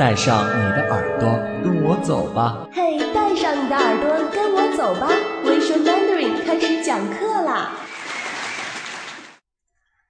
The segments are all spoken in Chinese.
带上你的耳朵，跟我走吧。嘿，带上你的耳朵，跟我走吧。微说 Mandarin 开始讲课啦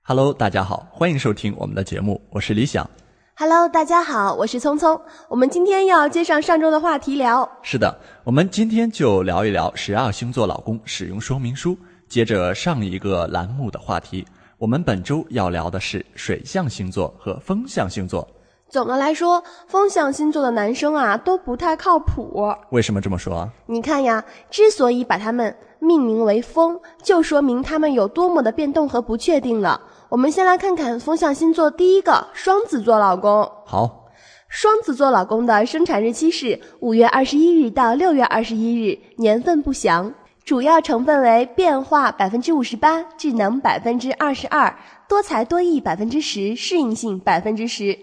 ！Hello，大家好，欢迎收听我们的节目，我是李想。Hello，大家好，我是聪聪。我们今天要接上上周的话题聊。是的，我们今天就聊一聊十二星座老公使用说明书。接着上一个栏目的话题，我们本周要聊的是水象星座和风象星座。总的来说，风象星座的男生啊都不太靠谱。为什么这么说？你看呀，之所以把他们命名为风，就说明他们有多么的变动和不确定了。我们先来看看风象星座第一个双子座老公。好，双子座老公的生产日期是五月二十一日到六月二十一日，年份不详，主要成分为变化百分之五十八，智能百分之二十二，多才多艺百分之十，适应性百分之十。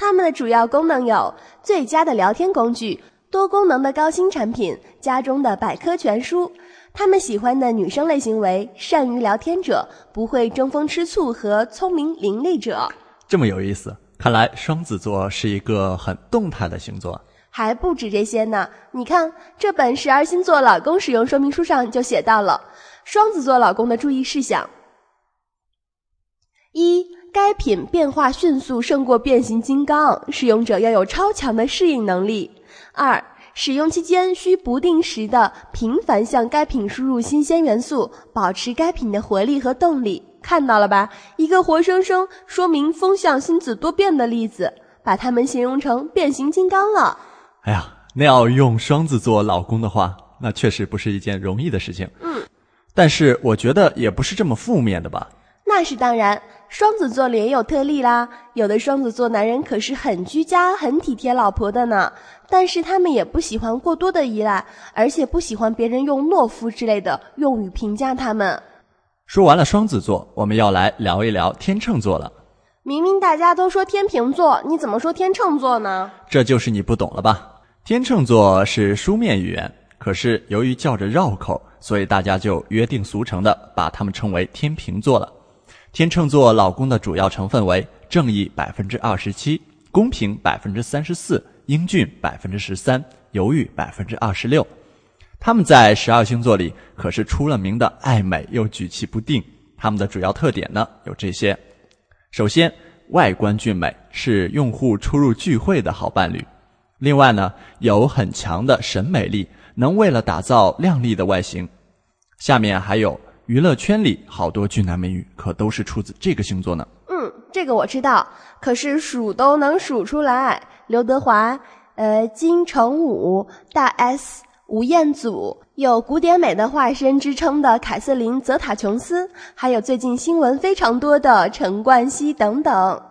他们的主要功能有最佳的聊天工具、多功能的高新产品、家中的百科全书。他们喜欢的女生类型为善于聊天者、不会争风吃醋和聪明伶俐者。这么有意思，看来双子座是一个很动态的星座。还不止这些呢，你看这本十二星座老公使用说明书上就写到了双子座老公的注意事项：一、该品变化迅速，胜过变形金刚，使用者要有超强的适应能力；二。使用期间需不定时的频繁向该品输入新鲜元素，保持该品的活力和动力。看到了吧？一个活生生说明风向星子多变的例子，把它们形容成变形金刚了。哎呀，那要用双子座老公的话，那确实不是一件容易的事情。嗯，但是我觉得也不是这么负面的吧。那是当然，双子座里也有特例啦。有的双子座男人可是很居家、很体贴老婆的呢。但是他们也不喜欢过多的依赖，而且不喜欢别人用懦夫之类的用语评价他们。说完了双子座，我们要来聊一聊天秤座了。明明大家都说天平座，你怎么说天秤座呢？这就是你不懂了吧？天秤座是书面语言，可是由于叫着绕口，所以大家就约定俗成的把他们称为天平座了。天秤座老公的主要成分为正义百分之二十七，公平百分之三十四，英俊百分之十三，犹豫百分之二十六。他们在十二星座里可是出了名的爱美又举棋不定。他们的主要特点呢有这些：首先，外观俊美，是用户出入聚会的好伴侣；另外呢，有很强的审美力，能为了打造靓丽的外形。下面还有。娱乐圈里好多俊男美女，可都是出自这个星座呢。嗯，这个我知道，可是数都能数出来。刘德华、呃，金城武、大 S、吴彦祖，有古典美的化身之称的凯瑟琳·泽塔琼斯，还有最近新闻非常多的陈冠希等等。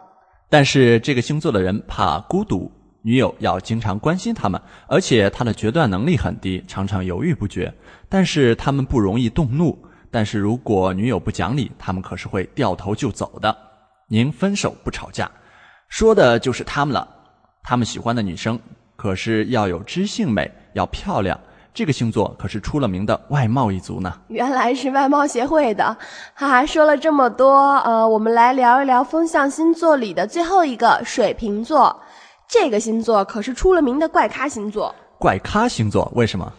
但是这个星座的人怕孤独，女友要经常关心他们，而且他的决断能力很低，常常犹豫不决。但是他们不容易动怒。但是如果女友不讲理，他们可是会掉头就走的。您分手不吵架，说的就是他们了。他们喜欢的女生可是要有知性美，要漂亮。这个星座可是出了名的外貌一族呢。原来是外貌协会的，哈哈。说了这么多，呃，我们来聊一聊风象星座里的最后一个水瓶座。这个星座可是出了名的怪咖星座。怪咖星座为什么？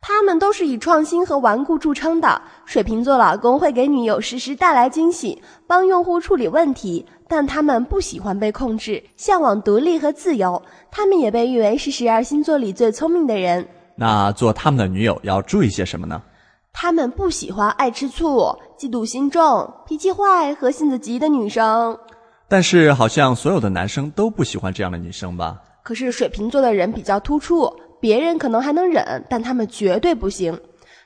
他们都是以创新和顽固著称的。水瓶座老公会给女友时时带来惊喜，帮用户处理问题，但他们不喜欢被控制，向往独立和自由。他们也被誉为是十二星座里最聪明的人。那做他们的女友要注意些什么呢？他们不喜欢爱吃醋、嫉妒心重、脾气坏和性子急的女生。但是好像所有的男生都不喜欢这样的女生吧？可是水瓶座的人比较突出。别人可能还能忍，但他们绝对不行。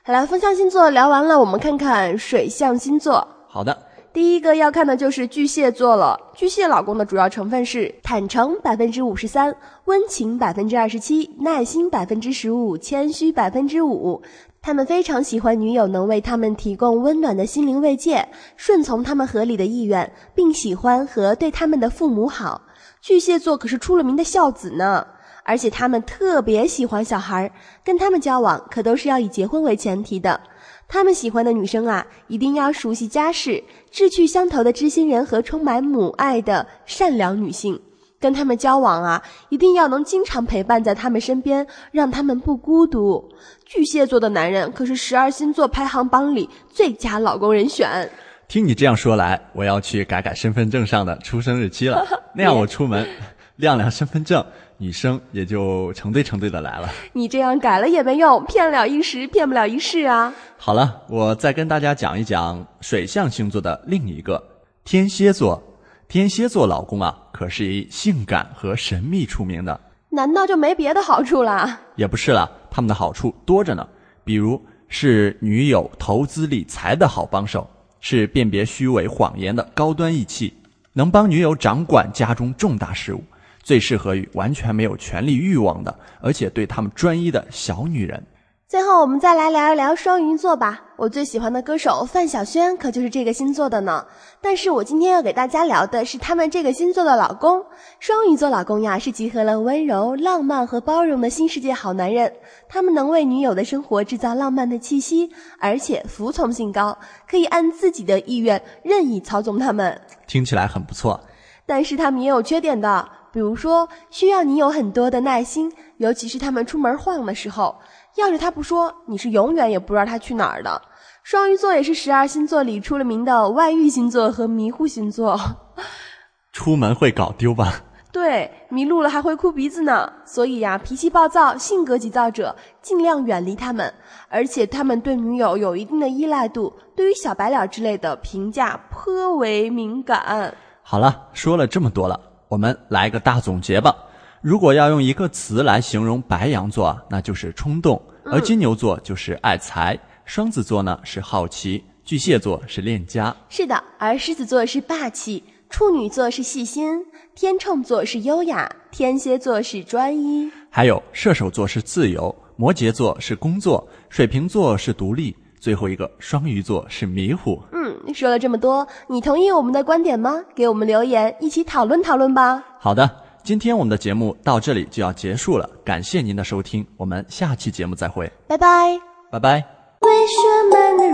好了，风象星座聊完了，我们看看水象星座。好的，第一个要看的就是巨蟹座了。巨蟹老公的主要成分是坦诚百分之五十三，温情百分之二十七，耐心百分之十五，谦虚百分之五。他们非常喜欢女友能为他们提供温暖的心灵慰藉，顺从他们合理的意愿，并喜欢和对他们的父母好。巨蟹座可是出了名的孝子呢。而且他们特别喜欢小孩儿，跟他们交往可都是要以结婚为前提的。他们喜欢的女生啊，一定要熟悉家世、志趣相投的知心人和充满母爱的善良女性。跟他们交往啊，一定要能经常陪伴在他们身边，让他们不孤独。巨蟹座的男人可是十二星座排行榜里最佳老公人选。听你这样说来，我要去改改身份证上的出生日期了，那样我出门亮亮身份证，女生也就成对成对的来了。你这样改了也没用，骗了一时，骗不了一世啊。好了，我再跟大家讲一讲水象星座的另一个天蝎座。天蝎座老公啊，可是以性感和神秘出名的。难道就没别的好处啦？也不是了，他们的好处多着呢。比如是女友投资理财的好帮手，是辨别虚伪谎言的高端义气，能帮女友掌管家中重大事务，最适合于完全没有权力欲望的，而且对他们专一的小女人。最后，我们再来聊一聊双鱼座吧。我最喜欢的歌手范晓萱可就是这个星座的呢。但是我今天要给大家聊的是他们这个星座的老公。双鱼座老公呀，是集合了温柔、浪漫和包容的新世界好男人。他们能为女友的生活制造浪漫的气息，而且服从性高，可以按自己的意愿任意操纵他们。听起来很不错，但是他们也有缺点的，比如说需要你有很多的耐心，尤其是他们出门晃的时候。要是他不说，你是永远也不知道他去哪儿的。双鱼座也是十二星座里出了名的外遇星座和迷糊星座，出门会搞丢吧？对，迷路了还会哭鼻子呢。所以呀，脾气暴躁、性格急躁者尽量远离他们。而且他们对女友有一定的依赖度，对于小白脸之类的评价颇为敏感。好了，说了这么多了，我们来个大总结吧。如果要用一个词来形容白羊座，那就是冲动；而金牛座就是爱财，双子座呢是好奇，巨蟹座是恋家。是的，而狮子座是霸气，处女座是细心，天秤座是优雅，天蝎座是专一，还有射手座是自由，摩羯座是工作，水瓶座是独立，最后一个双鱼座是迷糊。嗯，说了这么多，你同意我们的观点吗？给我们留言，一起讨论讨论吧。好的。今天我们的节目到这里就要结束了，感谢您的收听，我们下期节目再会，拜拜，拜拜。为什么